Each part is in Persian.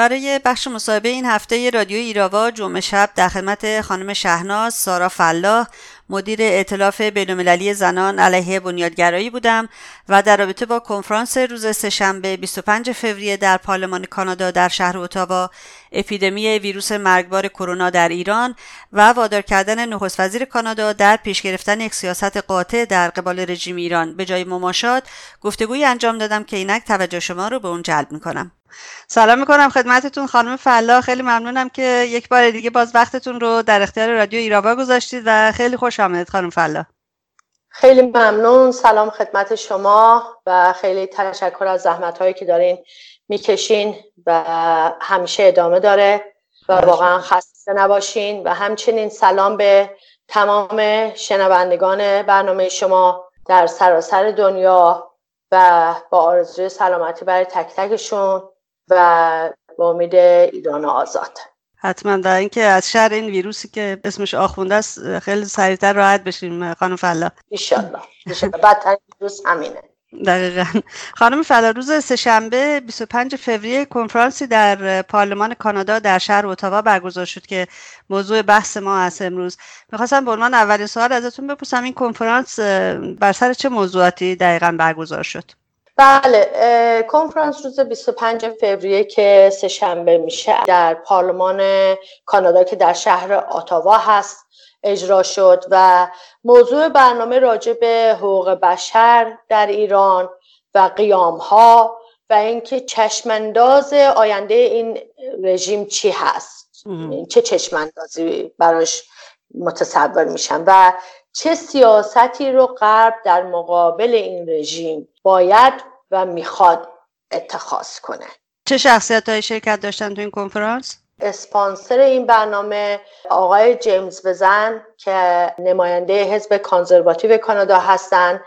برای بخش مصاحبه این هفته رادیو ایراوا جمعه شب در خدمت خانم شهناز سارا فلاح مدیر ائتلاف بینالمللی زنان علیه بنیادگرایی بودم و در رابطه با کنفرانس روز سهشنبه 25 فوریه در پارلمان کانادا در شهر اتاوا اپیدمی ویروس مرگبار کرونا در ایران و وادار کردن نخست وزیر کانادا در پیش گرفتن یک سیاست قاطع در قبال رژیم ایران. به جای مماشات گفتگویی انجام دادم که اینک توجه شما رو به اون جلب می‌کنم. سلام می‌کنم خدمتتون خانم فلا خیلی ممنونم که یک بار دیگه باز وقتتون رو در اختیار رادیو ایراوا گذاشتید و خیلی خوش آمدید خانم فلا خیلی ممنون. سلام خدمت شما و خیلی تشکر از زحمت هایی که دارین می‌کشین و همیشه ادامه داره و واقعا خسته نباشین. و همچنین سلام به تمام شنوندگان برنامه شما در سراسر دنیا و با آرزوی سلامتی برای تک تکشون. و با امید ایران آزاد. حتما در اینکه از شر این ویروسی که اسمش آخونده است خیلی سریعتر راحت بشیم خانم فلا. ایشالله بدترین ویروس همینه. دقیقا. خانم فلا روز سهشنبه 25 فوریه کنفرانسی در پارلمان کانادا در شهر اتاوا برگزار شد که موضوع بحث ما است امروز. می‌خواستم به عنوان اولین سوال ازتون بپرسم این کنفرانس بر سر چه موضوعاتی دقیقا برگزار شد؟ بله کنفرانس روز 25 فوریه که سهشنبه میشه در پارلمان کانادا که در شهر آتاوا هست اجرا شد و موضوع برنامه راجع به حقوق بشر در ایران و قیام ها و اینکه چشمانداز آینده این رژیم چی هست. چه چشماندازی براش متصور میشن و چه سیاستی رو غرب در مقابل این رژیم باید و می‌خواد اتخاذ کنه؟ چه شخصیت های شرکت داشتن تو این کنفرانس؟ اسپانسر این برنامه آقای جیمز وزن که نماینده حزب کانزرواتیو کانادا هستند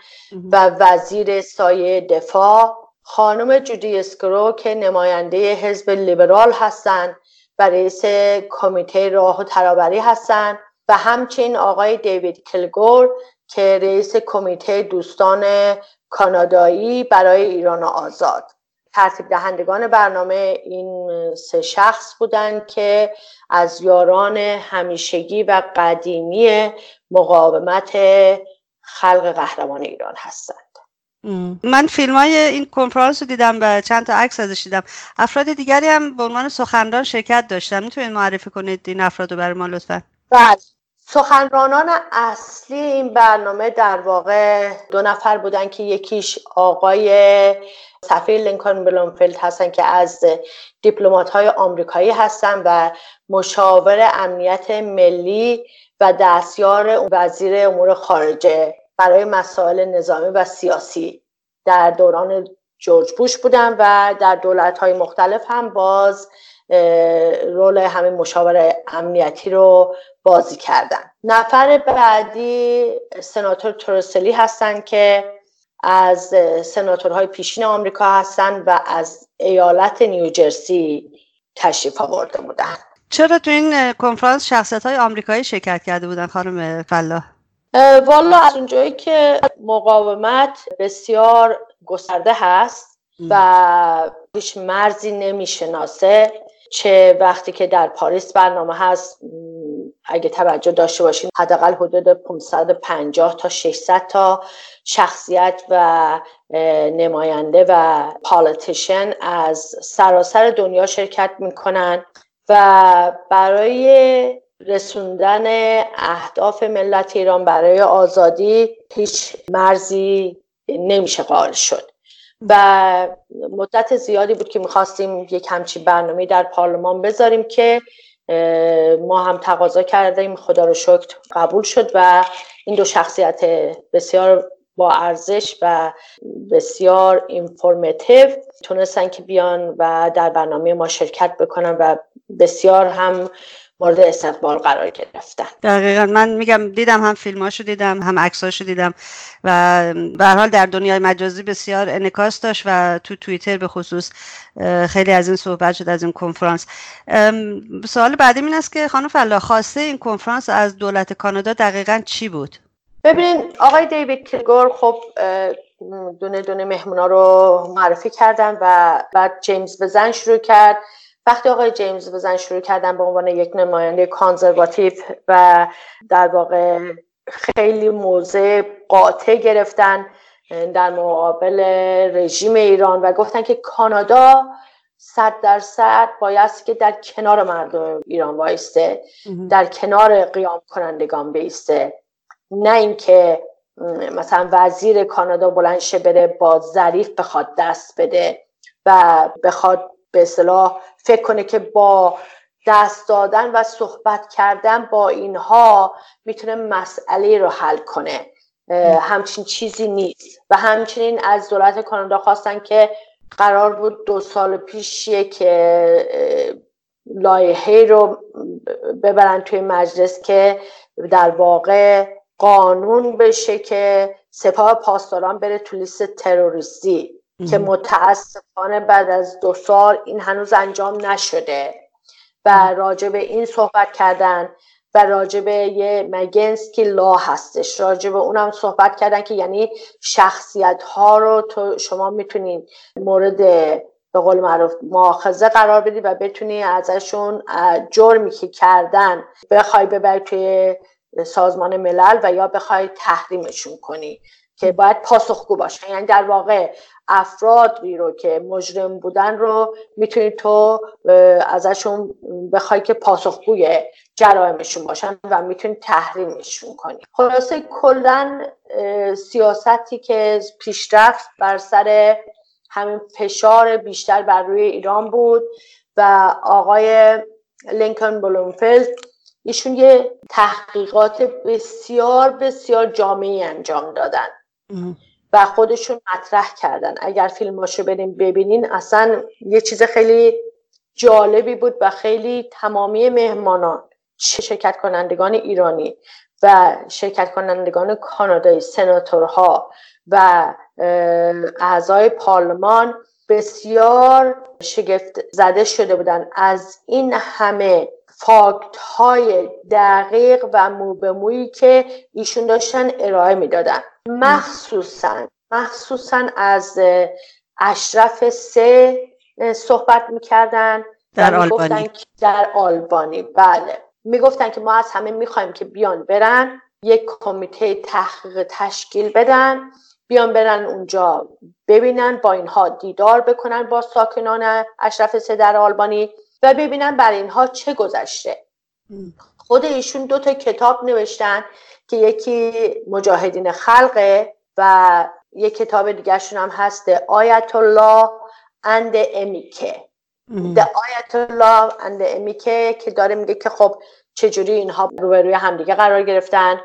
و وزیر سایه دفاع. خانم جودی اسکرو که نماینده حزب لیبرال هستند و رئیس کمیته راه و ترابری هستند و همچنین آقای دیوید کلگور که رئیس کمیته دوستان کانادایی برای ایران آزاد. ترتیب دهندگان برنامه این سه شخص بودند که از یاران همیشگی و قدیمی مقاومت خلق قهرمان ایران هستند. من فیلم های این کنفرانس رو دیدم و چند تا عکس ازش دیدم. افراد دیگری هم به عنوان سخنران شرکت داشتن. می‌تونید معرفی کنید این افراد رو برای ما لطفا؟ بله. سخنرانان اصلی این برنامه در واقع دو نفر بودن که یکیش آقای سفیر لینکن بلومفیلد هستن که از دیپلمات های آمریکایی هستن و مشاور امنیت ملی و دستیار وزیر امور خارجه برای مسائل نظامی و سیاسی در دوران جورج بوش بودن و در دولت های مختلف هم باز رول همین مشاور امنیتی رو بازی کردن. نفر بعدی سناتور تورسلی هستن که از سناتورهای پیشین آمریکا هستن و از ایالت نیوجرسی تشریف آورده بودن. چرا تو این کنفرانس شخصیت های آمریکایی شرکت کرده بودن خانم فلاح؟ والا از اونجایی که مقاومت بسیار گسترده هست و هیچ مرزی نمی‌شناسه چه وقتی که در پاریس برنامه هست اگه توجه داشته باشیم حداقل حدود 550 تا 600 تا شخصیت و نماینده و پالیتیشن از سراسر دنیا شرکت می‌کنن و برای رسوندن اهداف ملت ایران برای آزادی هیچ مرزی نمیشه قائل شد. و مدت زیادی بود که می‌خواستیم یک همچین برنامه در پارلمان بذاریم که ما هم تقاضا کردیم. خدا رو شکر قبول شد و این دو شخصیت بسیار با ارزش و بسیار اینفورماتیو تونستن که بیان و در برنامه ما شرکت بکنن و بسیار هم مورد استقبال قرار گرفتن. دقیقا. من میگم دیدم هم فیلماشو دیدم هم عکساشو دیدم و به حال در دنیای مجازی بسیار انکاس داشت و تو توییتر به خصوص خیلی از این صحبت شد از این کنفرانس. سوال بعدی این است که خانم فلا خواسته این کنفرانس از دولت کانادا دقیقا چی بود؟ ببینین آقای دیوید کلگور خب دونه دونه مهمونا رو معرفی کردن و بعد جیمز بزن شروع کرد. وقتی آقای جیمز بزن شروع کردن به عنوان یک نماینده کانزرواتیو و در واقع خیلی موضع قاطع گرفتن در مقابل رژیم ایران و گفتن که کانادا صد درصد بایست که در کنار مردم ایران وایسته در کنار قیام کنندگان بیسته. نه اینکه مثلا وزیر کانادا بلند شه بره با ظریف بخواد دست بده و بخواد به اصطلاح فکر کنه که با دست دادن و صحبت کردن با اینها می‌تونه مسئله رو حل کنه. همچین چیزی نیست. و همچنین از دولت کانادا خواستن که قرار بود دو سال پیش که لایحه رو ببرن توی مجلس که در واقع قانون بشه که سپاه پاسداران بره تو لیست تروریستی. که متاسفانه بعد از دو سال این هنوز انجام نشده و راجع به این صحبت کردن و راجع به یه مگنسکی لا هستش. راجع به اونم صحبت کردن که یعنی شخصیت ها رو تو شما می‌تونین مورد به قول معروف مؤاخذه قرار بدی و بتونی ازشون جرمی که کردن بخوای ببری توی سازمان ملل و یا بخوای تحریمشون کنی. که باید پاسخگو باشه. یعنی در واقع افرادی رو که مجرم بودن رو می‌تونی تو ازشون بخوای که پاسخگوی جرائمشون باشن و می‌تونی تحریمشون کنی. خلاصه کلا سیاستی که پیشرفت بر سر همین فشار بیشتر بر روی ایران بود و آقای لینکن بلومفلد ایشون یه تحقیقات بسیار بسیار جامعی انجام دادن. و خودشون مطرح کردن. اگر فیلماشو بریم ببینین اصلا یه چیز خیلی جالبی بود و خیلی تمامی مهمانان شرکت کنندگان ایرانی و شرکت کنندگان کانادایی سناتورها و اعضای پارلمان بسیار شگفت زده شده بودن. از این همه فاکت های دقیق و مو به مویی که ایشون داشتن ارائه می‌دادن. مخصوصا مخصوصا از اشرف سه صحبت می‌کردن در آلبانی. در آلبانی. بله. می‌گفتن که ما از همه می‌خوایم که بیان برن یک کمیته تحقیق تشکیل بدن بیان برن اونجا ببینن با اینها دیدار بکنن با ساکنان اشرف سه در آلبانی و ببینن بر اینها چه گذشته. خود ایشون دو تا کتاب نوشتن. که یکی مجاهدین خلقه و یک کتاب دیگرشون هم هست آیت الله اند امیکه The آیت الله اند امیکه که داره میگه که خب چجوری اینها روبروی همدیگه قرار گرفتن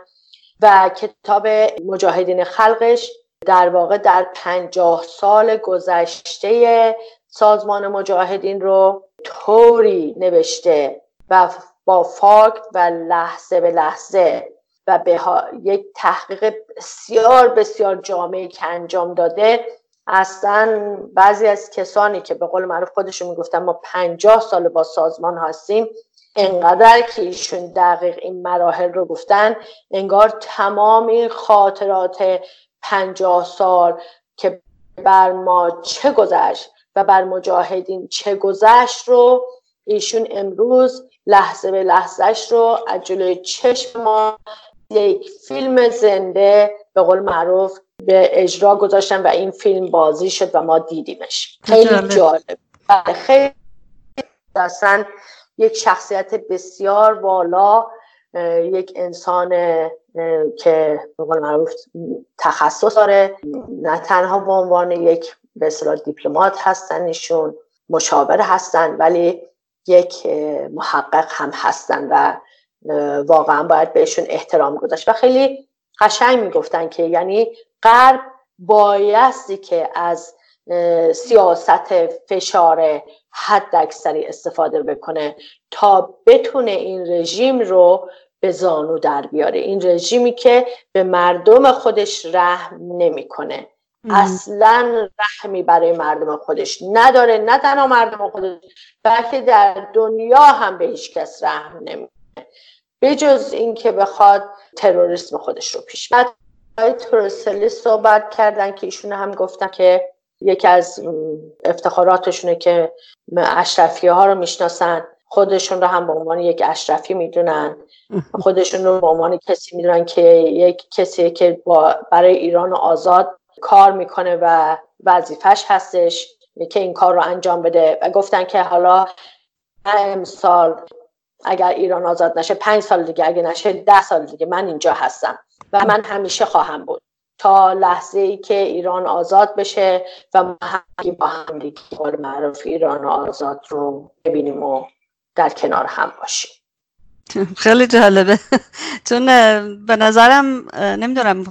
و کتاب مجاهدین خلقش در واقع در پنجاه سال گذشته سازمان مجاهدین رو طوری نوشته و با فاکت و لحظه به لحظه. و به یک تحقیق بسیار بسیار جامعی که انجام داده. اصلا بعضی از کسانی که به قول معروف خودشون می‌گفتن ما پنجاه سال با سازمان هستیم انقدر که ایشون دقیق این مراحل رو گفتن انگار تمام این خاطرات پنجاه سال که بر ما چه گذشت و بر مجاهدین چه گذشت رو ایشون امروز لحظه به لحظهش رو از جلوی چشم ما یک فیلم زنده به قول معروف به اجرا گذاشتن و این فیلم بازی شد و ما دیدیمش. خیلی جالب. بله، خیلی اصلا یک شخصیت بسیار والا یک انسان که به قول معروف تخصص داره. نه تنها به عنوان یک به اصطلاح دیپلمات هستن ایشون مشاور هستن ولی یک محقق هم هستن و واقعا باید بهشون احترام گذاشت. و خیلی قشنگ می‌گفتن که یعنی غرب بایستی که از سیاست فشار حد اکثری استفاده بکنه تا بتونه این رژیم رو به زانو در بیاره. این رژیمی که به مردم خودش رحم نمی‌کنه. اصلا رحمی برای مردم خودش نداره. نه تنها مردم خودش بلکه در دنیا هم به هیچ کس رحم نمی‌کنه. بجز اینکه بخواد تروریسم خودش رو پیش بعد تروسلی صحبت کردن که ایشون هم گفتن که یکی از افتخاراتشونه که اشرفیه ها رو می‌شناسن. خودشون رو هم به عنوان یک اشرفی می‌دونن. خودشون رو به عنوان کسی می‌دونن که یک کسی که برای ایران آزاد کار می‌کنه و وظیفش هستش که این کار رو انجام بده. و گفتن که حالا امسال اگر ایران آزاد نشه پنج سال دیگه اگه نشه ده سال دیگه من اینجا هستم و من همیشه خواهم بود تا لحظه ای که ایران آزاد بشه و ما هم با هم دیگه معروف ایران آزاد رو ببینیم و در کنار هم باشیم. خیلی جالبه. چون به نظرم نمی‌دونم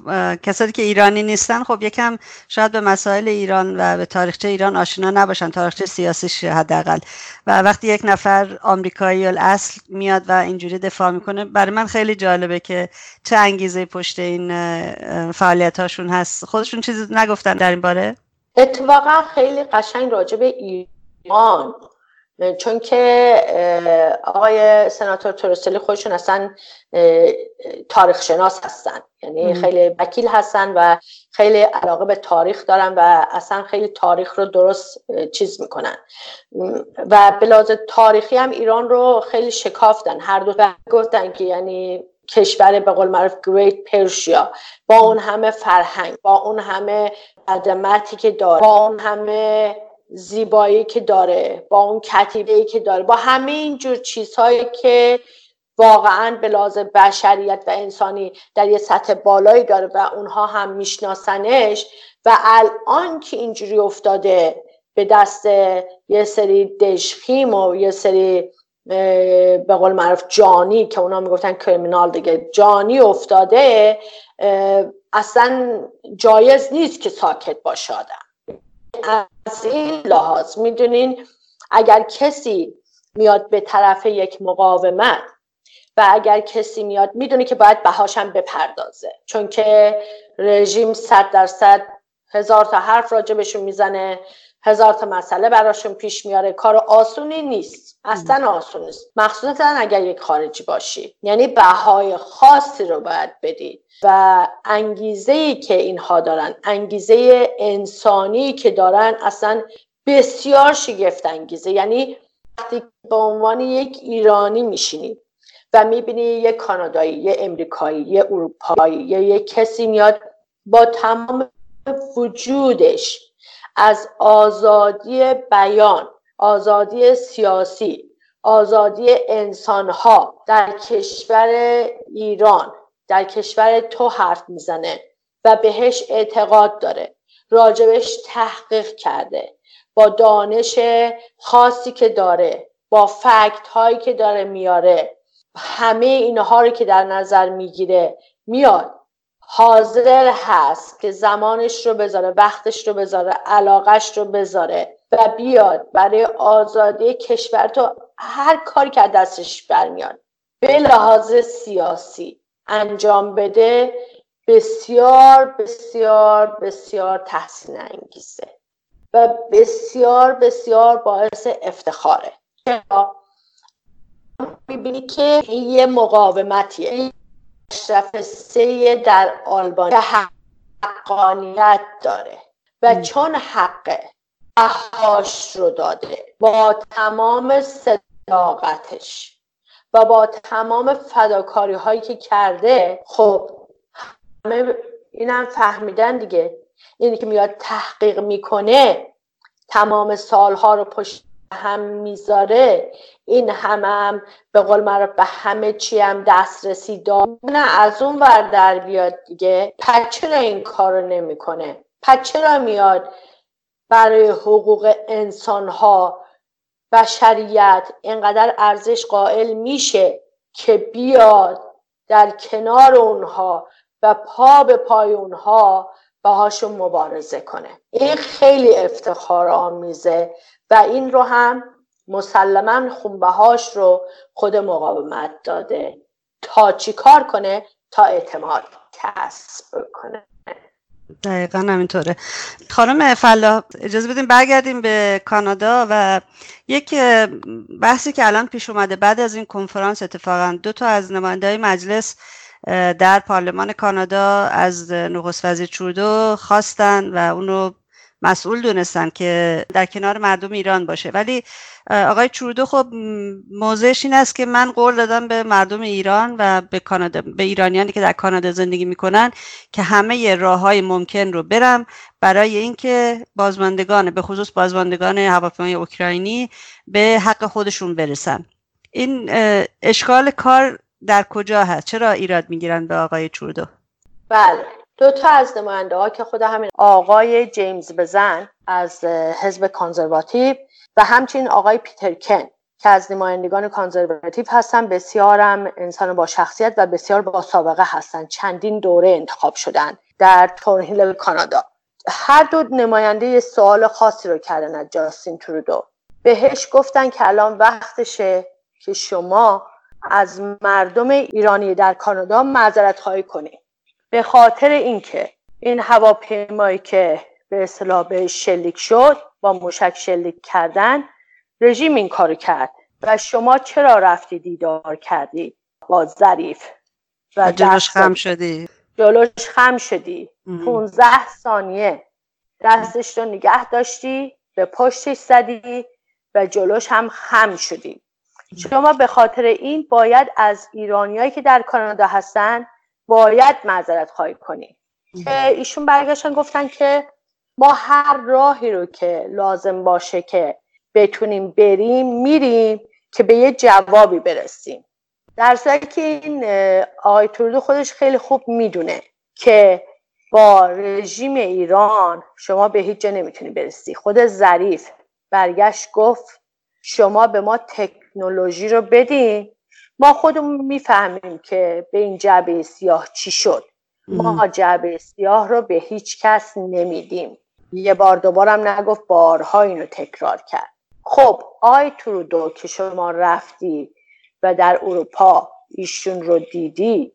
کسایی که ایرانی نیستن خب یکم شاید به مسائل ایران و به تاریخچه ایران آشنا نباشن. تاریخچه سیاسیش حداقل. و وقتی یک نفر آمریکایی الاصل میاد و اینجوری دفاع می‌کنه برای من خیلی جالبه که چه انگیزه پشت این فعالیت هاشون هست. خودشون چیزی نگفتن در این باره؟ اتفاقا خیلی قشنگ راجع به ایران. چون که آقای سناتور تورسلی خودشون اصلا تاریخ شناس هستن. یعنی خیلی وکیل هستن و خیلی علاقه به تاریخ دارن و اصلا خیلی تاریخ رو درست چیز می‌کنن. و به تاریخی هم ایران رو خیلی شکافتن. هر دو گفتن که یعنی کشور به قول معروف گریت پرشیا با اون همه فرهنگ با اون همه قدمتی که داره با اون همه زیبایی که داره با اون کتیبه که داره با همه اینجور چیزهایی که واقعا به لحاظ بشریت و انسانی در یه سطح بالایی داره و اونها هم میشناسنش و الان که اینجوری افتاده به دست یه سری دشخیم و یه سری به قول معروف جانی که اونا می‌گفتن کریمینال دیگه جانی افتاده اصلا جایز نیست که ساکت باشه از این لحاظ. می‌دونین اگر کسی میاد به طرف یک مقاومت و اگر کسی میاد می‌دونه که باید بهاشم بپردازه. چون که رژیم صد درصد هزار تا حرف راجبشون می‌زنه. هزار تا مسئله براشون پیش میاره. کار آسونی نیست. اصلا آسون نیست. مخصوصا اگر یک خارجی باشی. یعنی بهای خاصی رو باید بدید و انگیزه ای که اینها دارن انگیزه انسانی که دارن اصلا بسیار شگفت انگیزه. یعنی وقتی به عنوان یک ایرانی میشینی و می‌بینی یک کانادایی یه امریکایی یه اروپایی یا یک کسی میاد با تمام وجودش از آزادی بیان آزادی سیاسی آزادی انسانها در کشور ایران. در کشور تو حرف می‌زنه و بهش اعتقاد داره. راجبش تحقیق کرده. با دانش خاصی که داره با فکت هایی که داره میاره. همه اینها رو که در نظر می‌گیره میاد. حاضر هست که زمانش رو بذاره وقتش رو بذاره علاقش رو بذاره و بیاد برای آزادی کشور. تو هر کاری که دستش برمیاد به لحاظ سیاسی انجام بده بسیار بسیار بسیار تحسین انگیزه و بسیار بسیار باعث افتخاره. می‌بینی که یه مقاومتیه. اشرف سه در آلبانی حقانیت داره و چون حقه بهاش رو داده با تمام صداقتش و با تمام فداکاری هایی که کرده خب همه اینم فهمیدن دیگه. اینی که میاد تحقیق می‌کنه تمام سالها رو پشت هم می‌ذاره این همه هم به قول معروف به همه چی هم دسترسی داره نه از اون ور در بیاد دیگه. پس چرا این کار رو نمی‌کنه؟ پس چرا میاد برای حقوق انسان ها بشریت اینقدر ارزش قائل میشه که بیاد در کنار اونها و پا به پای اونها باهاشون مبارزه کنه؟ این خیلی افتخار آمیزه و این رو هم مسلما خونبهاش رو خود مقاومت داده. تا چی کار کنه؟ تا اعتماد کسب کنه دقیقا همینطوره. خانم فلا اجازه بدیم برگردیم به کانادا و یک بحثی که الان پیش اومده. بعد از این کنفرانس اتفاقا دو تا از نماینده مجلس در پارلمان کانادا از نخست وزیر چودو خواستن و اونو مسئول دونستن که در کنار مردم ایران باشه. ولی آقای چرودو خب موضعش این است که من قول دادم به مردم ایران و به کانادا به ایرانیانی که در کانادا زندگی می‌کنن که همه راه های ممکن رو برم برای اینکه بازماندگان به خصوص بازماندگان هواپیمای اوکراینی به حق خودشون برسن. این اشکال کار در کجا هست؟ چرا ایراد می‌گیرن به آقای چوردو بله. دو تا از نماینده ها که خود همین آقای جیمز بزن از حزب کانزرواتیو و همچنین آقای پیتر کن که از نمایندگان کانزرواتیو هستن بسیارم انسان با شخصیت و بسیار با سابقه هستن. چندین دوره انتخاب شدن در تورنهیل کانادا. هر دو نماینده سوال خاصی رو کردن از جاستین ترودو. بهش گفتن که الان وقتشه که شما از مردم ایرانی در کانادا معذرت خواهی کنید به خاطر اینکه این هواپیمایی که به اصطلاح به شلیک شد با موشک شلیک کردن رژیم این کارو کرد. و شما چرا رفتی دیدار کردی؟ با ظریف. و جلوش خم شدی. جلوش خم شدی. 15 ثانیه. دستش رو نگه داشتی به پشتش زدی و جلوش هم خم شدی. شما به خاطر این باید از ایرانیایی که در کانادا هستن باید معذرت خواهی کنی. که ایشون برگشتن گفتن که ما هر راهی رو که لازم باشه که بتونیم بریم میریم که به یه جوابی برسیم. در صورتی که این آقای ترودو خودش خیلی خوب می‌دونه که با رژیم ایران شما به هیچ جا نمی‌تونی برسی. خود ظریف برگشت گفت شما به ما تکنولوژی رو بدین ما خودمون می‌فهمیم که به این جعبه سیاه چی شد. ما جعبه سیاه رو به هیچ کس نمیدیم. یه بار دوبارم نگفت بارها اینو تکرار کرد. خب آی ترودو که شما رفتی و در اروپا ایشون رو دیدی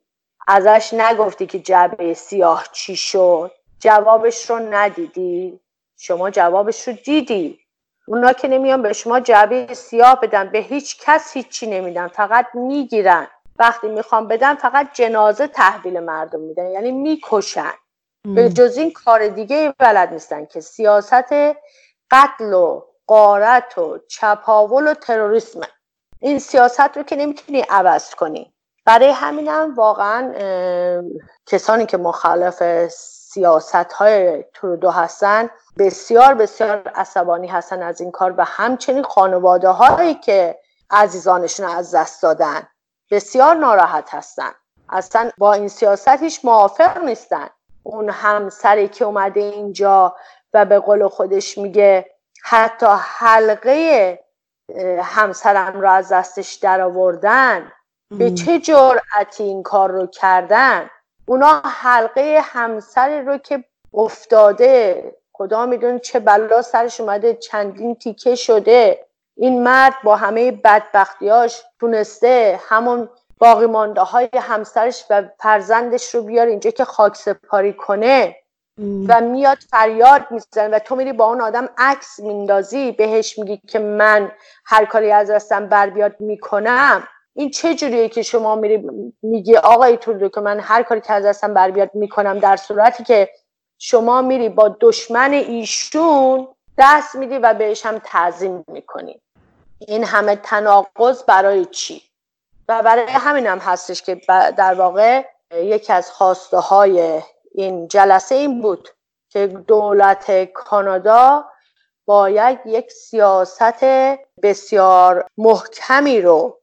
ازش نگفتی که جعبه سیاه چی شد؟ جوابش رو ندیدی. شما جوابش رو دیدی. اونا که نمیان به شما جعبه سیاه بدن. به هیچ کس هیچی نمیدن. فقط می‌گیرن. وقتی می‌خوام بدن فقط جنازه تحویل مردم میدن. یعنی می‌کشن. به جز این کار دیگه بلد نیستن که سیاست قتل و قارت و چپاول و تروریسم. این سیاست رو که نمی‌تونی عوض کنی. برای همینم واقعا کسانی که مخالف سیاست های ترودو هستن بسیار بسیار عصبانی هستن از این کار و همچنین خانواده هایی که عزیزانشون از دست دادن بسیار ناراحت هستن. اصلا با این سیاست هیچ موافق نیستن. اون همسری که اومده اینجا و به قول خودش میگه حتی حلقه همسرم رو از دستش در آوردن به چه جرأتی این کار رو کردن؟ اونا حلقه همسری رو که افتاده خدا میدون چه بلا سرش اومده چندین تیکه شده. این مرد با همه بدبختیاش تونسته همون باقی مانده های همسرش و فرزندش رو بیار اینجا که خاک سپاری کنه و میاد فریاد می‌زنه و تو میری با اون آدم عکس میندازی بهش میگی که من هر کاری از دستم بر بیاد می‌کنم. این چه جوریه که شما میری میگی آقای تولدو که من هر کاری که از دستم بر بیاد می‌کنم در صورتی که شما میری با دشمن ایشون دست میدی و بهش هم تعظیم می‌کنی. این همه تناقض برای چی؟ و برای همین هم هستش که در واقع یکی از خواسته های این جلسه این بود که دولت کانادا باید یک سیاست بسیار محکمی رو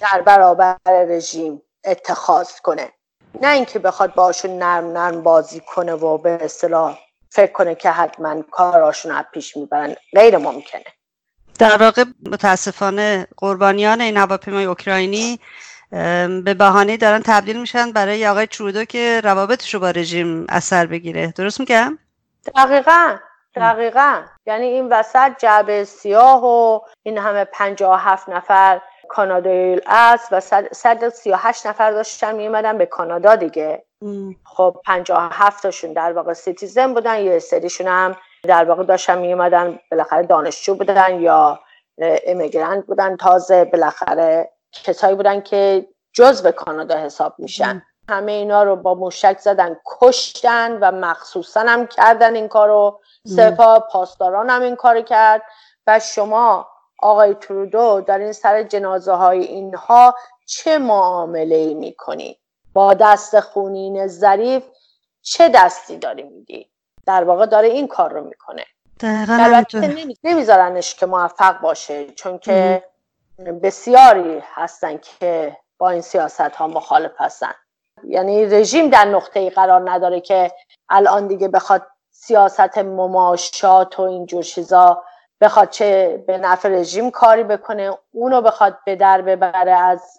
در برابر رژیم اتخاذ کنه. نه اینکه بخواد باشون نرم نرم بازی کنه و به اصطلاح فکر کنه که حتما کاراشون از پیش می‌برن. غیر ممکنه. در واقع متاسفانه قربانیان این هواپیمای اوکراینی یه بهانه دارن تبدیل میشن برای آقای ترودو که روابطش رو با رژیم از سر بگیره. درست میگم؟ دقیقا. دقیقا. یعنی این وسط جعبه سیاه و این همه پنجاه هفت نفر کانادایی است و 138 نفر داشتن میومدن به کانادا دیگه. خب 57 تاشون در واقع citizen بودن یه سریشون هم در واقع داشتن میومدن بالاخره دانشجو بودن یا امیگرانت بودن. تازه بالاخره کسایی بودن که جزو کانادا حساب میشن. همه اینا رو با موشک زدن کشتن و مخصوصا هم کردن این کارو. سپاه پاسداران هم این کار کرد. و شما آقای ترودو در این سر جنازه های اینها چه معامله ای می‌کنی؟ با دست خونین ظریف چه دستی داری میدی؟ در واقع داره این کار رو می‌کنه. نمیذارنش که موفق باشه چون که بسیاری هستن که با این سیاست ها مخالف هستن. یعنی رژیم در نقطه ای قرار نداره که الان دیگه بخواد سیاست مماشات و اینجور چیزا بخواد چه به نفع رژیم کاری بکنه اونو بخواد به در ببره از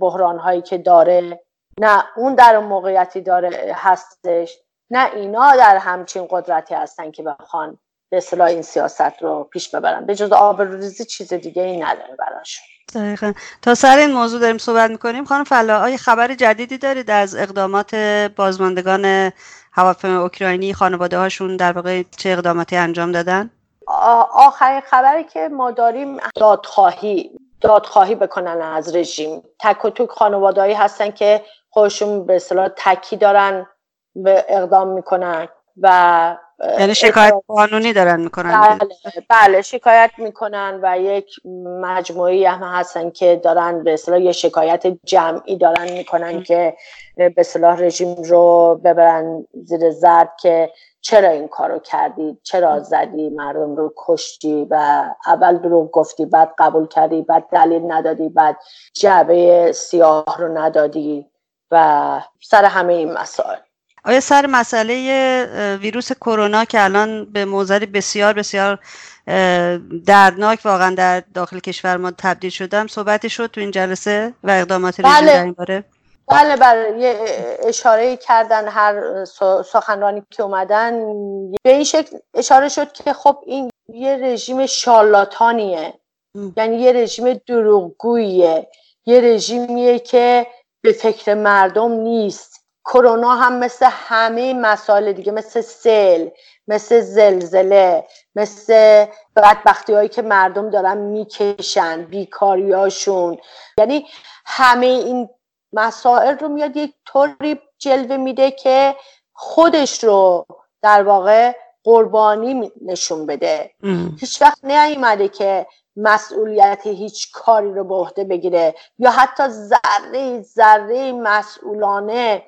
بحران هایی که داره. نه اون در موقعیتی داره هستش نه اینا در همچین قدرتی هستن که بخوان به اصطلاح این سیاست رو پیش ببرن. به جز آبروریزی چیز دیگه ای نداره براشون دقیقا. تا سر این موضوع داریم صحبت می‌کنیم. خانم فلا آیا خبر جدیدی دارید از اقدامات بازماندگان هواپیمای اوکراینی خانواده هاشون در واقع چه اقداماتی انجام دادن؟ آخرین خبری که ما داریم دادخواهی دادخواهی بکنن از رژیم. تک و توک خانوادهایی هستن که خودشون به اصطلاح تکی دارن به اقدام می‌کنن و یعنی شکایت قانونی دارن می‌کنن بله, بله شکایت می‌کنن و یک مجموعی هم هستن که دارن به اصطلاح یه شکایت جمعی دارن می‌کنن که به اصطلاح رژیم رو ببرن زیر زرد که چرا این کارو کردی؟ چرا زدی؟ مردم رو کشتی و اول دروغ گفتی بعد قبول کردی بعد دلیل ندادی بعد جعبه سیاه رو ندادی و سر همه این مسائل. آیا سر مسئله ویروس کرونا که الان به موزری بسیار بسیار دردناک واقعا در داخل کشور ما تبدیل شدم صحبتی شد تو این جلسه و اقدامات رژیم بله. در این باره؟ بله بله یه اشاره کردن هر سخنرانی که اومدن. به این شکل اشاره شد که خب این یه رژیم شالاتانیه یعنی یه رژیم دروغگوییه. یه رژیمیه که به فکر مردم نیست. کرونا هم مثل همه مسائل دیگه مثل سیل مثل زلزله مثل بدبختی هایی که مردم دارن می‌کشن بیکاریاشون یعنی همه این مسائل رو میاد یک طوری جلوه میده که خودش رو در واقع قربانی نشون بده. هیچ وقت نیومده که مسئولیت هیچ کاری رو به عهده بگیره یا حتی ذره ذره مسئولانه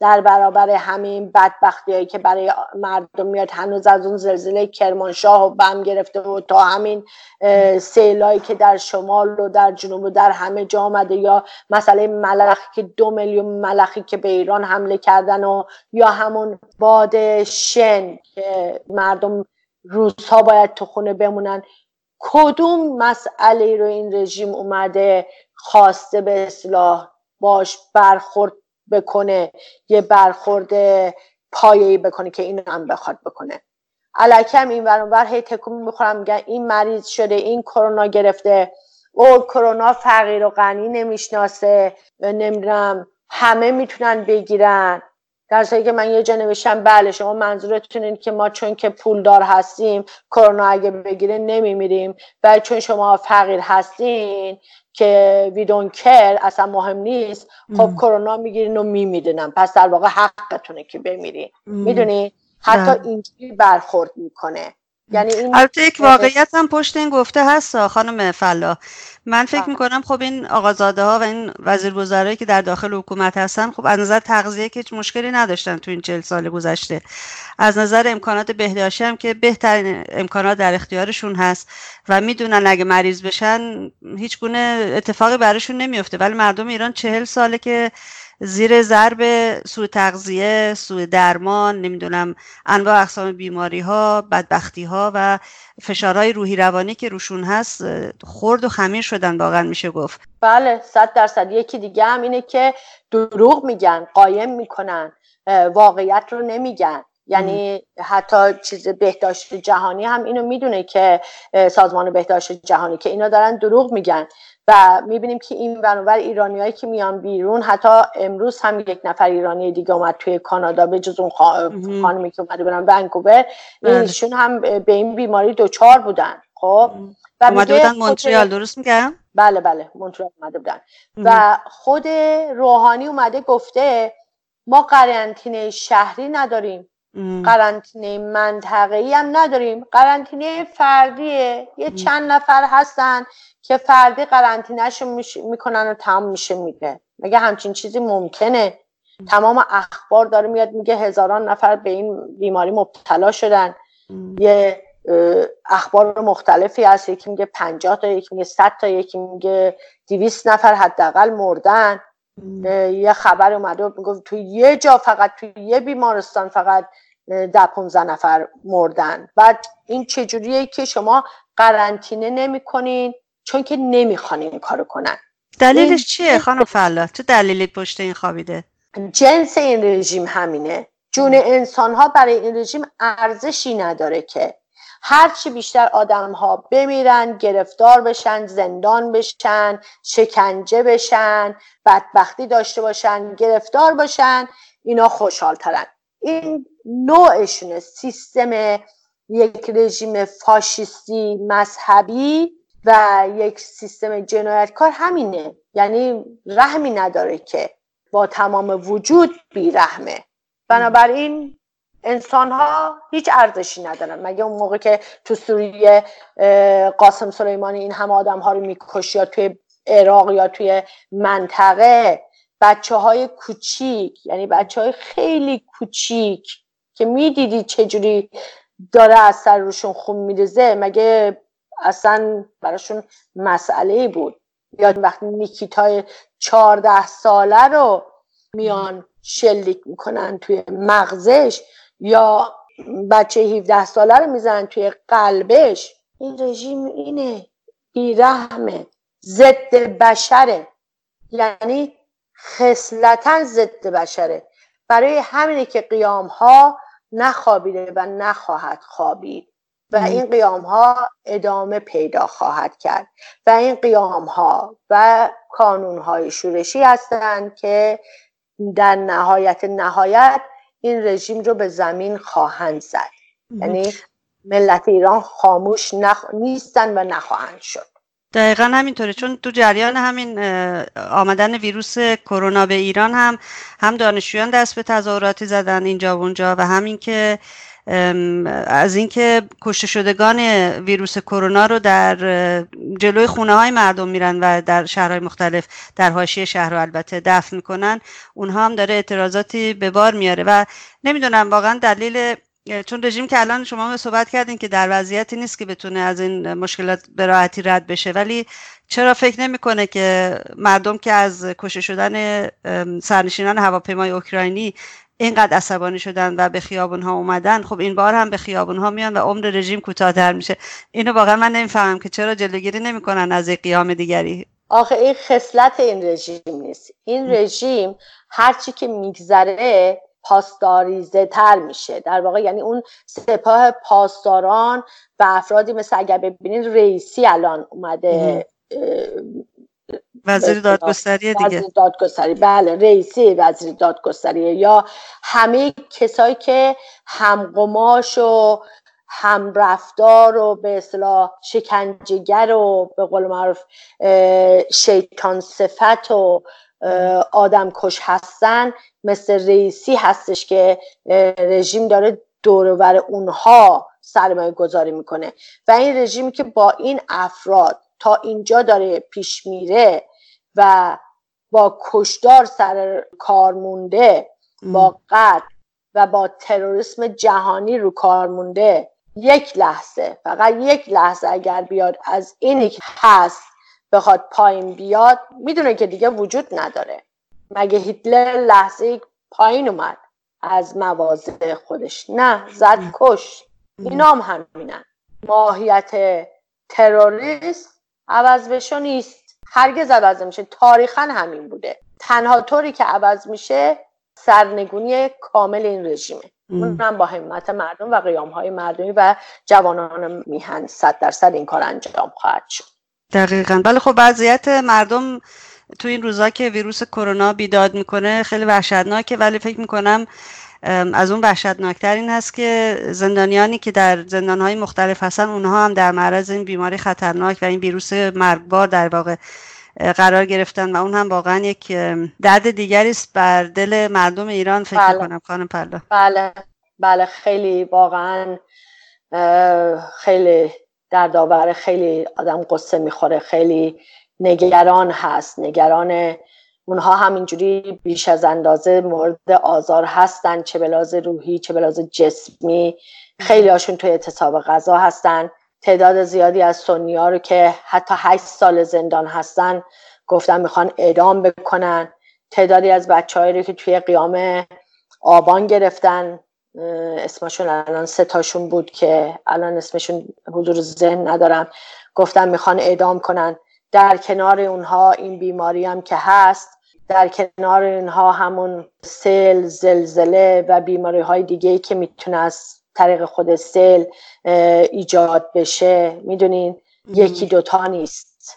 در برابر همین بدبختی که برای مردم میاد هنوز از اون زلزله کرمانشاه و بم گرفته و تا همین سیلایی که در شمال و در جنوب و در همه جا آمده یا مسئله ملخی که دو میلیون ملخی که به ایران حمله کردن و یا همون باد شن که مردم روزها باید تو خونه بمونن. کدوم مسئله رو این رژیم اومده خواسته به اصلاح باش برخورد بکنه یه برخورد پایه‌ای بکنه که این هم بخواد بکنه. علکم این ور هی تکون می‌خورم میگن این مریض شده این کرونا گرفته. او کرونا فقیر و غنی نمی‌شناسه نمی‌دونم همه می‌تونن بگیرن. در که من یه جا نوشتم بله شما منظورتون این که ما چون که پولدار هستیم کرونا اگه بگیره نمیمیریم. و چون شما فقیر هستین که ویدون کر اصلا مهم نیست. خب کرونا می‌گیرین و میمیرینم. پس در واقع حقتونه که بمیرین. می‌دونی؟ حتی اینجوری برخورد می‌کنه. یعنی این البته یک واقعیت هم پشت این گفته هست خانم فلا من فکر می‌کنم خب این آقازاده ها و این وزیر که در داخل حکومت هستن خب از نظر تغذیه که هیچ مشکلی نداشتن تو این چل سال گذشته. از نظر امکانات بهداشتی هم که بهترین امکانات در اختیارشون هست و می‌دونن اگه مریض بشن هیچ گونه اتفاقی براشون نمیفته ولی مردم ایران چهل ساله که زیر ضرب سوء تغذیه سوء درمان نمی‌دونم انواع اقسام بیماری ها بدبختی ها و فشارهای روحی روانی که روشون هست خرد و خمیر شدن واقعا میشه گفت. بله صد درصد. یکی دیگه هم اینه که دروغ میگن قایم می‌کنن واقعیت رو نمیگن. یعنی حتی چیز بهداشت جهانی هم اینو می‌دونه که سازمان بهداشت جهانی که اینا دارن دروغ میگن. و می‌بینیم که این ورانور ایرانیایی که میان بیرون حتی امروز هم یک نفر ایرانی دیگه اومد توی کانادا به جز اون خانمی که اومده برن ونکوور. بله. ایشون هم به این بیماری دوچار بودن. خب؟ و اومده بودن مونتریال درست میگم؟ بله بله مونتریال اومده بودن. و خود روحانی اومده گفته ما قرنطینه شهری نداریم. قرنطینه منطقه‌ای هم نداریم. قرنطینه فردیه. یه چند نفر هستن که فردی قرنطینهشون می‌کنن و تمام میشه میگه مگه همچین چیزی ممکنه؟ تمام اخبار داره میاد میگه هزاران نفر به این بیماری مبتلا شدن. یه اخبار مختلفی هست. یکی میگه پنجاه تا یکی میگه صد تا یکی میگه دیویست نفر حداقل مردن. یه خبر اومده می‌گفت تو یه جا فقط تو یه بیمارستان فقط ده 15 نفر مردن. بعد این چجوریه که شما قرنطینه نمی‌کنین چون که نمی‌خوان این کارو کنن. دلیلش چیه خانم فلا؟ تو دلیلی پشت این خوابیده؟ جنس این رژیم همینه. جون انسان ها برای این رژیم ارزشی نداره که. هرچی بیشتر آدم ها بمیرن گرفتار بشن زندان بشن شکنجه بشن بدبختی داشته باشن گرفتار باشن اینا خوشحال ترن این نوعشونه سیستم یک رژیم فاشیستی مذهبی و یک سیستم جنایتکار همینه. یعنی رحمی نداره که با تمام وجود بیرحمه. بنابراین انسان ها هیچ ارزشی ندارن. مگه اون موقع که تو سوریه قاسم سلیمانی این همه آدم ها رو میکش یا توی عراق یا توی منطقه بچه های کوچیک یعنی بچه های خیلی کوچیک که می‌دیدی چجوری داره از سر روشون خون میرزه مگه اصلا براشون مسئله بود؟ یا وقتی نیکیتای چهارده ساله رو میان شلیک می‌کنن توی مغزش یا بچه 17 ساله رو می‌زنن توی قلبش. این رژیم اینه. بیرحمه ضد بشره. یعنی خصلتا ضد بشره. برای همینه که قیام ها نخوابیده و نخواهد خوابید. و این قیام ها ادامه پیدا خواهد کرد. و این قیام ها و کانون های شورشی هستند که در نهایت نهایت این رژیم رو به زمین خواهند زد. یعنی ملت ایران خاموش نخ... نیستن و نخواهند شد. دقیقا همینطوره. چون تو جریان همین آمدن ویروس کرونا به ایران هم هم دانشجویان دست به تظاهراتی زدن اینجا و اونجا و همین که از اینکه کشته شدگان ویروس کرونا رو در جلوی خونه های مردم میرن و در شهرهای مختلف در حاشیه شهر رو البته دفن می‌کنن اونها هم داره اعتراضاتی به بار میاره و نمی‌دونم واقعا دلیل چون رژیم که الان شما صحبت کردین که در وضعیتی نیست که بتونه از این مشکلات به راحتی رد بشه ولی چرا فکر نمی‌کنه که مردم که از کشته شدن سرنشینان هواپیمای اوکراینی اینقدر عصبانی شدن و به خیابون ها اومدن. خب این بار هم به خیابون ها میان و عمر رژیم کوتاهتر میشه. اینو واقعا من نمی‌فهمم که چرا جلوگیری نمی‌کنن از یک قیام دیگری. آخه این خصلت این رژیم نیست. این رژیم هرچی که میگذره پاسداریزه تر میشه. در واقع یعنی اون سپاه پاسداران و افرادی مثل اگر ببینید رئیسی الان اومده وزیر دادگستری دیگه. وزیر دادگستری. بله رئیسی وزیر دادگستری یا همه کسایی که همقماش و هم رفتار و به اصطلاح شکنجهگر و به قول معروف شیطان صفت و آدم کش هستن مثل رئیسی هستش که رژیم داره دورور اونها سرمایه گذاری می‌کنه. و این رژیمی که با این افراد تا اینجا داره پیش میره و با کشدار سر کار مونده با قتل و با تروریسم جهانی رو کار مونده یک لحظه فقط یک لحظه اگر بیاد از اینی که هست بخواد پایین بیاد می‌دونه که دیگه وجود نداره. مگه هیتلر لحظه پایین اومد از مواضع خودش؟ نه زد کش. اینا هم همینن. ماهیت تروریست عوض بشو نیست. هرگز عوض میشه تاریخا همین بوده. تنها طوری که عوض میشه سرنگونی کامل این رژیمه. اونم با همت مردم و قیام های مردمی و جوانان میهن صد درصد این کار انجام خواهد شد. دقیقا. بله خب وضعیت مردم تو این روزا که ویروس کرونا بیداد می‌کنه خیلی وحشتناکه ولی فکر می‌کنم از اون وحشتناکتر این هست که زندانیانی که در زندانهای مختلف هستن اونها هم در معرض این بیماری خطرناک و این ویروس مرگبار در واقع قرار گرفتن و اون هم واقعا یک درد دیگری است بر دل مردم ایران فکر بله. کنم خانم پرلا. بله. بله. خیلی واقعا خیلی دردآور خیلی آدم قصه می‌خوره خیلی نگران هست. نگران اونها همینجوری بیش از اندازه مورد آزار هستن چه بلاز روحی چه بلاز جسمی. خیلی هاشون توی اعتصاب غذا هستن. تعداد زیادی از سنی ها رو که حتی هشت سال زندان هستن گفتن می‌خوان اعدام بکنن. تعدادی از بچه رو که توی قیام آبان گرفتن. اسمشون الان سه تاشون بود که الان اسمشون حضور ذهن ندارم. گفتن می‌خوان اعدام کنن. در کنار اونها این بیماری هم که هست در کنار اینها همون سل زلزله و بیماری های دیگه که می‌تونه از طریق خود سل ایجاد بشه. می‌دونین؟ یکی دوتا نیست.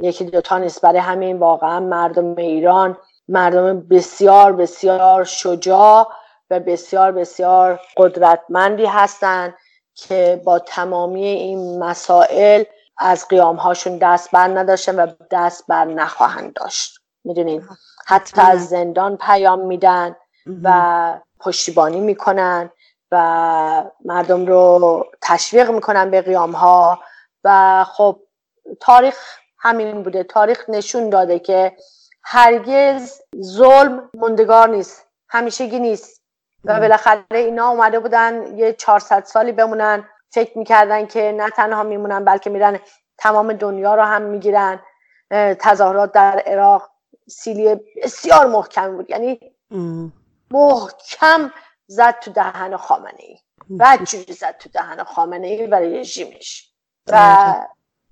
یکی دوتا نیست. برای همین واقعا مردم ایران مردم بسیار بسیار شجاع و بسیار بسیار قدرتمندی هستند که با تمامی این مسائل از قیام هاشون دست بر نداشتن و دست بر نخواهند داشت. می‌دونین حتی از زندان پیام میدن و پشتیبانی می‌کنن و مردم رو تشویق می‌کنن به قیام ها و خب تاریخ همین بوده. تاریخ نشون داده که هرگز ظلم مندگار نیست همیشگی نیست. و بالاخره اینا اومده بودن یه 400 سالی بمونن. فکر می‌کردن که نه تنها میمونن بلکه میرن تمام دنیا رو هم می‌گیرن. تظاهرات در عراق سیلی بسیار محکم بود. یعنی محکم زد تو دهن خامنه ای بدجوری زد تو دهن خامنه ای برای رژیمش و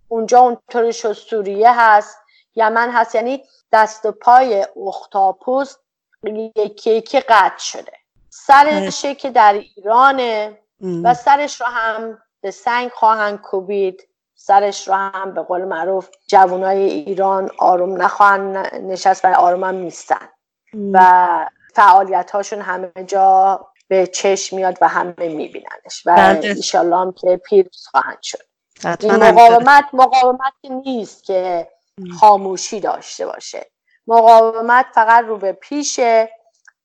اونجا اونطوری شد سوریه هست یمن هست. یعنی دست و پای اختاپوس یکی یکی قطع شده. سرشه که در ایرانه و سرش رو هم به سنگ خواهند کوبید. سرش رو هم به قول معروف جوانای ایران آروم نخواهند نشست و آروم هم نیستن. و فعالیت هاشون همه جا به چشم میاد و همه میبیننش. و. ایشالله هم که پیروز خواهند شد. این مقاومت مقاومت نیست که خاموشی داشته باشه. مقاومت فقط رو به پیشه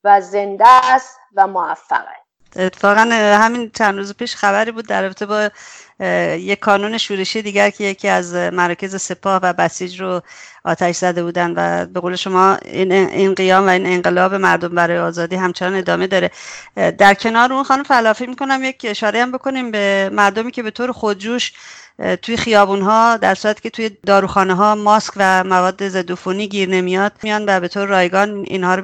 و زنده است و موفقه. اتفاقا همین چند روز پیش خبری بود در رابطه با یک کانون شورشی دیگر که یکی از مراکز سپاه و بسیج رو آتش زده بودن و به قول شما این, این قیام و این انقلاب مردم برای آزادی همچنان ادامه داره. در کنار اون خانم فلافی می‌کنم یک اشاره هم بکنیم به مردمی که به طور خودجوش توی خیابون ها در صورتی که توی داروخانه ها ماسک و مواد ضد گیر نمیاد میان و به طور رایگان اینها رو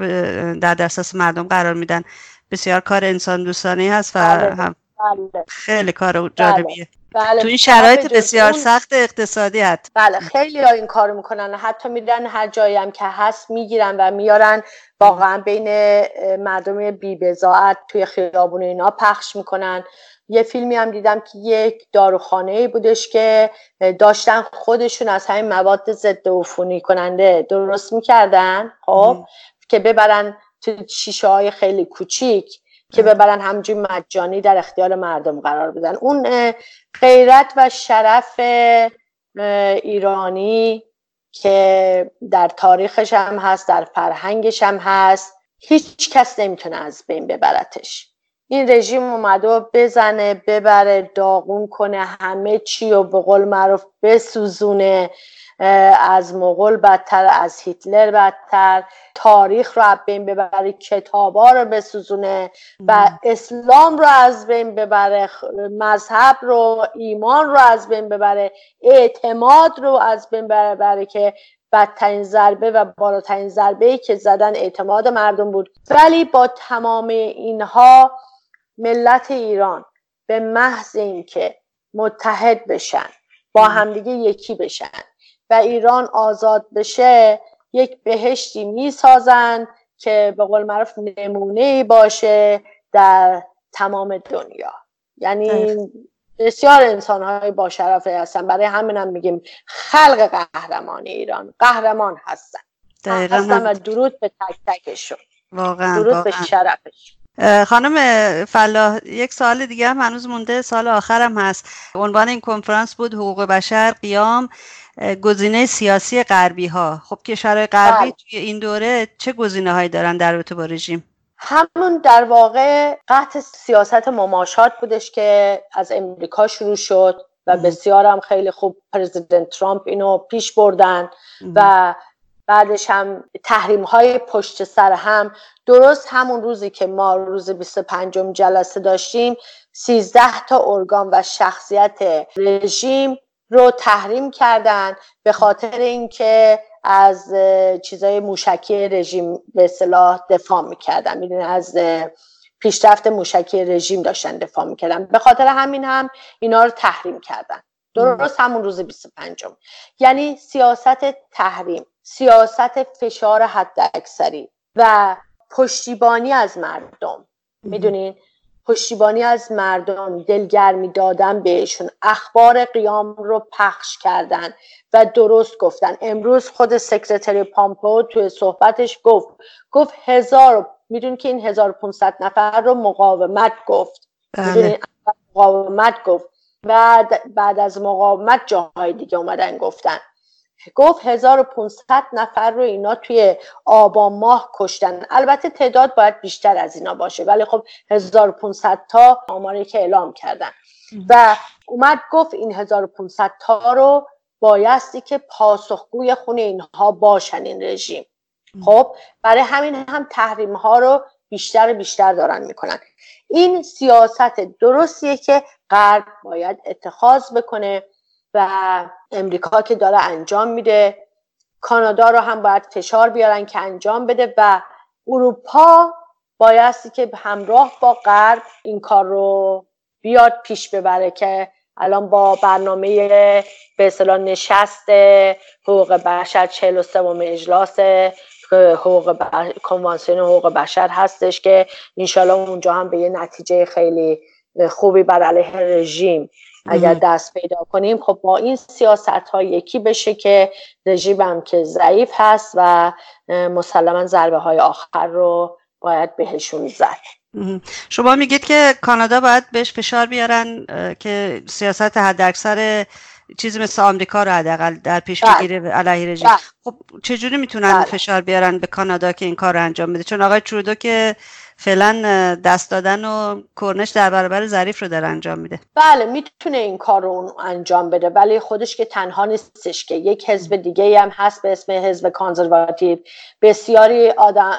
در دسترس مردم قرار میدن. بسیار کار انسان دوستانه هست و بله، هم بله. خیلی کار بله. جالبیه بله. تو این شرایط بسیار سخت اقتصادی هست بله خیلی ها این کار می‌کنن حتی میدن هر جایی هم که هست می‌گیرن و میارن واقعا بین مردم بیبزاعت توی خیابون اینا پخش می‌کنن یه فیلمی هم دیدم که یک داروخانه ای بودش که داشتن خودشون از همین مواد ضد عفونی کننده درست می‌کردن خب که ببرن تو شیشه های خیلی کوچیک که ببرن همجوری مجانی در اختیار مردم قرار بدن. اون غیرت و شرف ایرانی که در تاریخش هم هست در فرهنگش هم هست هیچ کس نمی‌تونه از بین ببرتش. این رژیم اومده و بزنه ببره داغون کنه همه چی و به قول معروف بسوزونه. از مغول بدتر از هیتلر بدتر. تاریخ رو از بین ببره کتابا رو بسوزونه و اسلام رو از بین ببره مذهب رو ایمان رو از بین ببره اعتماد رو از بین ببره که بدترین ضربه و بالاترین ضربه که زدن اعتماد مردم بود. ولی با تمام اینها ملت ایران به محض اینکه متحد بشن با همدیگه یکی بشن. و ایران آزاد بشه یک بهشتی می‌سازن که به قول معروف نمونه باشه در تمام دنیا. یعنی بسیار انسان های با شرفه هستن. برای همینم میگیم خلق قهرمان ایران. قهرمان هستن. هستن و درود به تک تکشون. واقعا درود به شرفشون. خانم فلاح یک سال دیگه هم هنوز مونده. سال آخرم هست. عنوان این کنفرانس بود حقوق بشر قیام. گزینه سیاسی غربی ها خب کشورهای غربی بله. توی این دوره چه گزینه هایی دارن در رابطه با رژیم؟ همون در واقع قطع سیاست مماشات بودش که از امریکا شروع شد و بسیار هم خیلی خوب پرزیدنت ترامپ اینو پیش بردن و بعدش هم تحریم های پشت سر هم. درست همون روزی که ما روز 25 جلسه داشتیم 13 تا ارگان و شخصیت رژیم رو تحریم کردن به خاطر اینکه از چیزای موشکی رژیم به صلاح دفاع می‌کردن. می‌دونی از پیشرفت موشکی رژیم داشتن دفاع می‌کردن. به خاطر همین هم اینا رو تحریم کردن. درست همون روز 25 یعنی سیاست تحریم سیاست فشار حد اکثری و پشتیبانی از مردم. می‌دونین؟ پشتیبانی از مردم دلگرمی دادن بهشون. اخبار قیام رو پخش کردن و درست گفتن. امروز خود سکرتری پامپو توی صحبتش گفت. گفت هزار میدون که این 1500 نفر رو مقاومت گفت. بله. مقاومت گفت. و بعد از مقاومت جاهای دیگه اومدن گفتن. گفت 1500 نفر رو اینا توی آبان ماه کشتن. البته تعداد باید بیشتر از اینا باشه ولی خب 1500 تا آماری که اعلام کردن. و اومد گفت این 1500 تا رو بایستی که پاسخگوی خون اینها باشن این رژیم. خب برای همین هم تحریم ها رو بیشتر بیشتر دارن می‌کنن. این سیاست درستیه که غرب باید اتخاذ بکنه. و امریکا که داره انجام میده. کانادا رو هم باید فشار بیارن که انجام بده و اروپا بایستی که همراه با غرب این کار رو بیاد پیش ببره که الان با برنامه به اصطلاح نشست حقوق بشر 43 اجلاس حقوق کنوانسیون حقوق بشر هستش که انشالله اونجا هم به یه نتیجه خیلی خوبی بر علیه رژیم اگر دست پیدا کنیم خب با این سیاست ها یکی بشه که رژیم هم که ضعیف هست و مسلما ضربه های آخر رو باید بهشون زد شما میگید که کانادا باید بهش فشار بیارن که سیاست حداکثر چیزی مثل آمریکا رو حداقل در پیش بله. بگیره علیه رژیم بله. خب چجوری می‌تونن بله. فشار بیارن به کانادا که این کار رو انجام بده چون آقای ترودو که فعلا دست دادن و کرنش در برابر ظریف رو داره انجام میده. بله می‌تونه این کار رو انجام بده ولی خودش که تنها نیستش که. یک حزب دیگه هم هست به اسم حزب کانزرواتیو. بسیاری آدم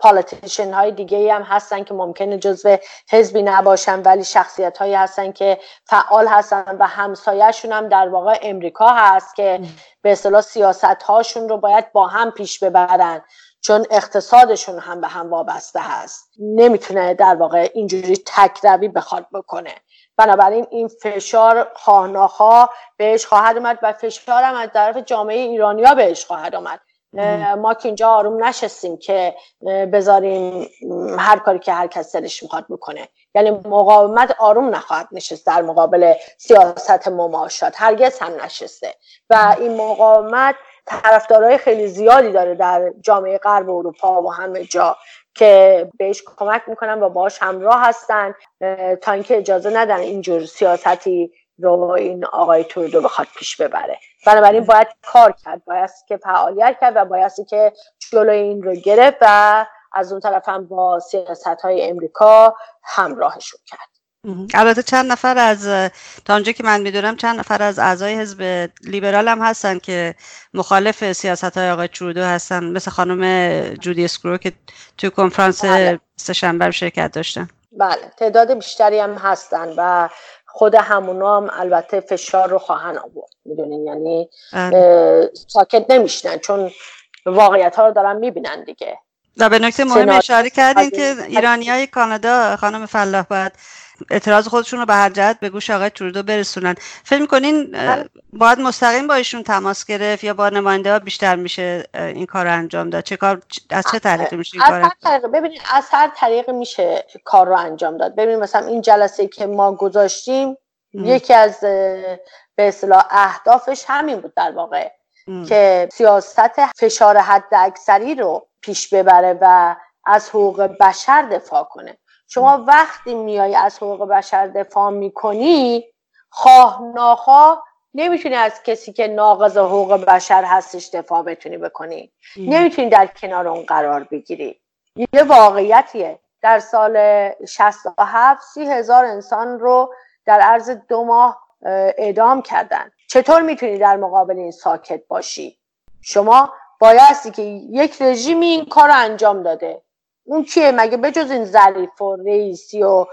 پالیتیشن های دیگه هم هستن که ممکنه جزو حزبی نباشن ولی شخصیت هایی هستن که فعال هستن و همسایهشون هم در واقع امریکا هست که به اصطلاح سیاست هاشون رو باید با هم پیش ببرن. چون اقتصادشون هم به هم وابسته هست. نمی‌تونه در واقع اینجوری تک روی بخواد بکنه. بنابراین این فشار خواهناخوا بهش خواهد اومد و فشار هم از طرف جامعه ایرانیا بهش خواهد آمد ما که اینجا آروم نشستیم که بذاریم هر کاری که هر کس دلش می‌خواد بکنه. یعنی مقاومت آروم نخواهد نشست در مقابل سیاست مماشات هرگز هم نشسته. و این مقاومت طرفدارای خیلی زیادی داره در جامعه غرب اروپا و همه جا که بهش کمک می‌کنن و باش همراه هستن. تا اینکه اجازه ندن اینجور سیاستی رو این آقای تورودو بخواد پیش ببره. بنابراین باید کار کرد باید که فعالیت کرد و باید که جلوی این رو گرفت و از اون طرف هم با سیاست های امریکا همراهشون کرد. البته چند نفر از تا آنجا که من می‌دونم چند نفر از اعضای حزب لیبرال هم هستن که مخالف سیاست های آقای ترودو هستن مثل خانم جودی اسکرو که توی کنفرانس بله. سهشنبه شرکت داشتن بله تعداد بیشتری هم هستن و خود همونا هم البته فشار رو خواهن آورد می‌دونین؟ یعنی بله. ساکت نمیشنن چون واقعیت ها رو دارن می‌بینن دیگه. و به نکته مهم اشاره کردین که ایرانی های کانادا خانم فلاح باید اعتراض خودشون رو به هر جهت به گوش آقای ترودو برسونن. فکر می‌کنین بله. باید مستقیم با ایشون تماس گرفت یا با نماینده ها بیشتر میشه این کار رو انجام داد؟ چه کار از چه طریقی میشه این کار طریق ببینید از هر طریقی میشه کار رو انجام داد. ببینید مثلا این جلسه که ما گذاشتیم یکی از به اصطلاح اهدافش همین بود در واقع که سیاست فشار حد اکثری رو پیش ببره و از حقوق بشر دفاع کنه. شما وقتی میای از حقوق بشر دفاع می‌کنی خواه ناخواه نمی‌تونی از کسی که ناقض حقوق بشر هستش دفاع بتونی بکنی. نمی‌تونی در کنار اون قرار بگیری. یه واقعیتیه. در سال 67 سی هزار انسان رو در عرض دو ماه اعدام کردن. چطور می‌تونی در مقابل این ساکت باشی؟ شما بایستی که یک رژیمی این کار رو انجام داده. اون کیه مگه بجز این ظریف و رئیسی و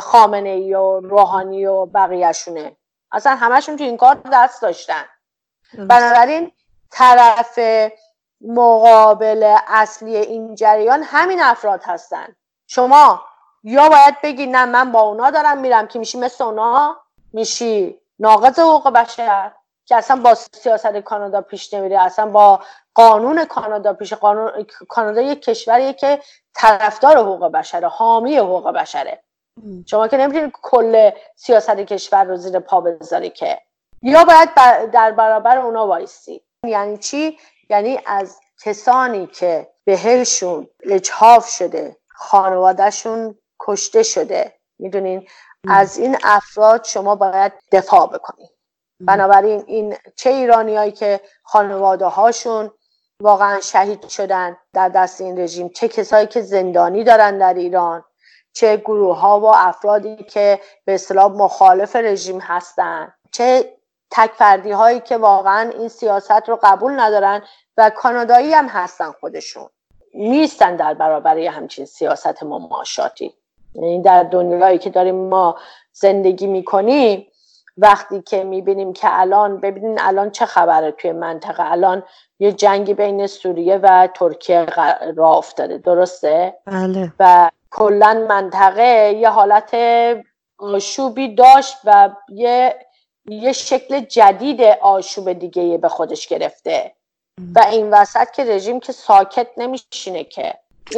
خامنه ای و روحانی و بقیهشونه؟ اصلا همشون تو این کار دست داشتن. بنابراین طرف مقابل اصلی این جریان همین افراد هستن. شما یا باید بگی نه من با اونا دارم میرم که میشی مثل اونا میشی ناقض حقوق بشر که اصلا با سیاست کانادا پیش نمیره اصلا با قانون کانادا پیش قانون کانادا یک کشوریه که طرفدار حقوق بشره حامی حقوق بشره. شما که نمی‌تونید کل سیاست کشور رو زیر پا بذاری که. یا باید در برابر اونا وایسی. یعنی چی؟ یعنی از کسانی که بهشون اجحاف شده خانوادهشون کشته شده. می‌دونین؟ از این افراد شما باید دفاع بکنید. بنابراین این چه ایرانیایی که خانواده هاشون واقعا شهید شدن در دست این رژیم. چه کسایی که زندانی دارن در ایران چه گروه ها و افرادی که به اصطلاح مخالف رژیم هستن چه تک فردی هایی که واقعا این سیاست رو قبول ندارن و کانادایی هم هستن خودشون. نیستن در برابر همچین سیاست مماشاتی. یعنی در دنیایی که داریم ما زندگی می‌کنیم وقتی که می‌بینیم که الان ببینین الان چه خبره توی منطقه؟ الان یه جنگی بین سوریه و ترکیه را افتاده درسته؟ بله. و کلا منطقه یه حالت آشوبی داشت و یه یه شکل جدید آشوب دیگه به خودش گرفته. و این وسط که رژیم که ساکت نمیشینه که.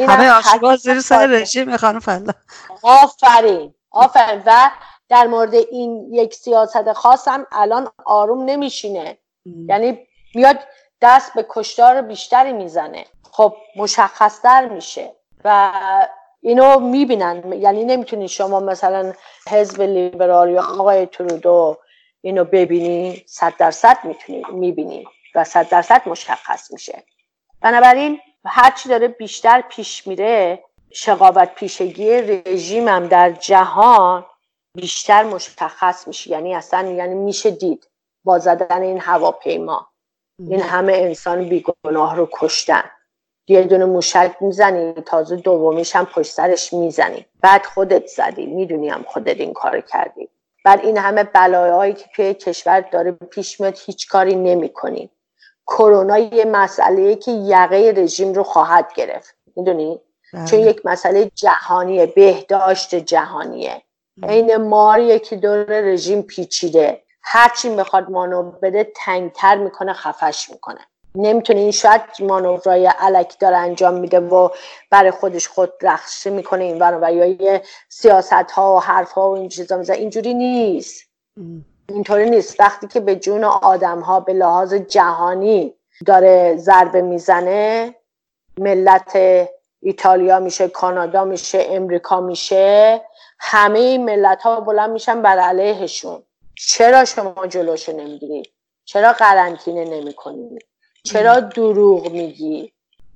همه آشوبا زیر سر رژیم خانم فلا آفرین آفرین. و در مورد این یک سیاست خاص هم الان آروم نمیشینه. یعنی میاد دست به کشتار بیشتری می‌زنه. خب مشخصتر میشه و اینو می‌بینن. یعنی نمی‌تونی شما مثلا حزب لیبرال یا آقای ترودو اینو ببینی صد درصد می‌تونی می‌بینی و صد درصد مشخص میشه. بنابراین هرچی داره بیشتر پیش میره شقاوت پیشگی رژیم هم در جهان بیشتر مشخص میشه. یعنی اصلا یعنی میشه دید با زدن این هواپیما. این همه انسان بیگناه رو کشتن. یه دونه موشک می‌زنی تازه دومیش هم پشت سرش می‌زنی. بعد خودت زدی. می‌دونی هم خودت این کار کردی. بعد این همه بلایایی که توی کشور داره پیش میاد هیچ کاری نمی‌کنی. کرونا یه مسئله که یقه رژیم رو خواهد گرفت. می‌دونی؟ بله. چون یک مسئله جهانیه بهداشت جهانیه. عین ماریه که دور رژیم پیچیده. هرچی می‌خواد مانو بده تنگتر می‌کنه خفش می‌کنه. نمی‌تونه این شاید مانورای علکی داره انجام میده و برای خودش خود رخصه می‌کنه این و یا سیاست ها و حرف ها و این چیزا میزه اینجوری نیست. اینطوری نیست. وقتی که به جون آدم ها به لحاظ جهانی داره ضربه می‌زنه ملت ایتالیا میشه کانادا میشه امریکا میشه همه ملت ها بلند میشن بر علیهشون. چرا شما جلوش نمی‌گیرید چرا قرنطینه نمی‌کنید چرا دروغ میگی؟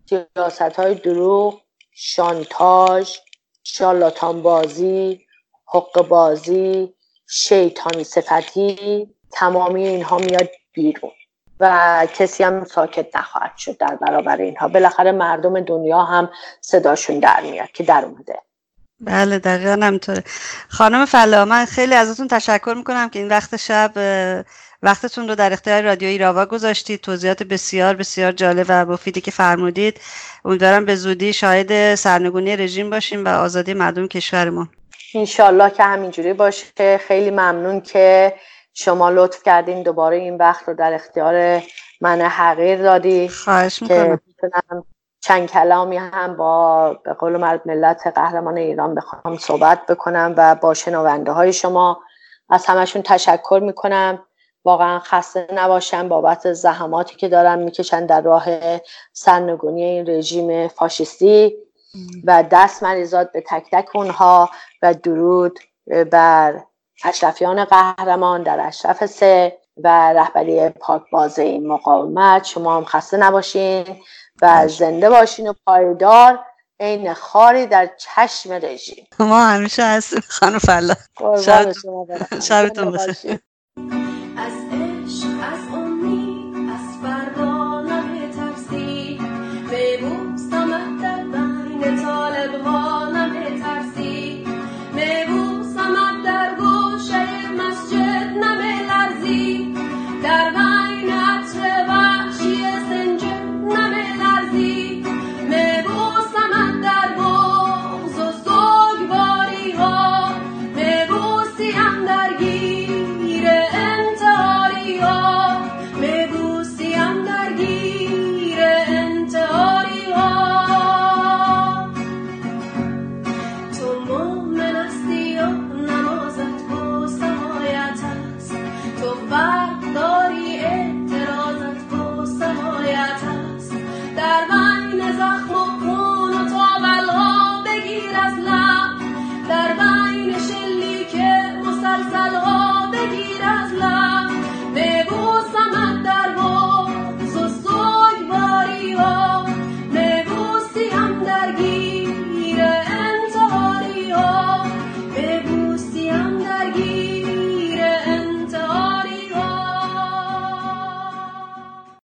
سیاست های دروغ شانتاژ شالاتان بازی حق بازی شیطانی صفتی تمامی اینها میاد بیرون و کسی هم ساکت نخواهد شد در برابر اینها. بالاخره مردم دنیا هم صداشون در میاد که در اومده. بله دقیقا همینطوره. خانم فلا من خیلی ازتون تشکر می‌کنم که این وقت شب وقتتون رو در اختیار رادیو ایراوا گذاشتید. توضیحات بسیار بسیار جالب و مفیدی که فرمودید. امیدوارم به زودی شاهد سرنگونی رژیم باشیم و آزادی مردم کشورمون. انشالله که همینجوری باشه. خیلی ممنون که شما لطف کردین دوباره این وقت رو در اختیار من حقیر دادی. خواهش می‌کنم. چند کلامی هم با به قول ملت قهرمان ایران بخوام صحبت بکنم و با شنونده های شما از همشون تشکر می‌کنم. واقعا خسته نباشن بابت زحماتی که دارن می‌کشن در راه سرنگونی این رژیم فاشیستی و دست مریضات به تک تک اونها و درود بر اشرفیان قهرمان در اشرف سه و رهبری پاک باز این مقاومت. شما هم خسته نباشین. و زنده باشین و پایدار عین خاری در چشم رژیم. ما همیشه هستیم خانم فلا. شبتون بخیر.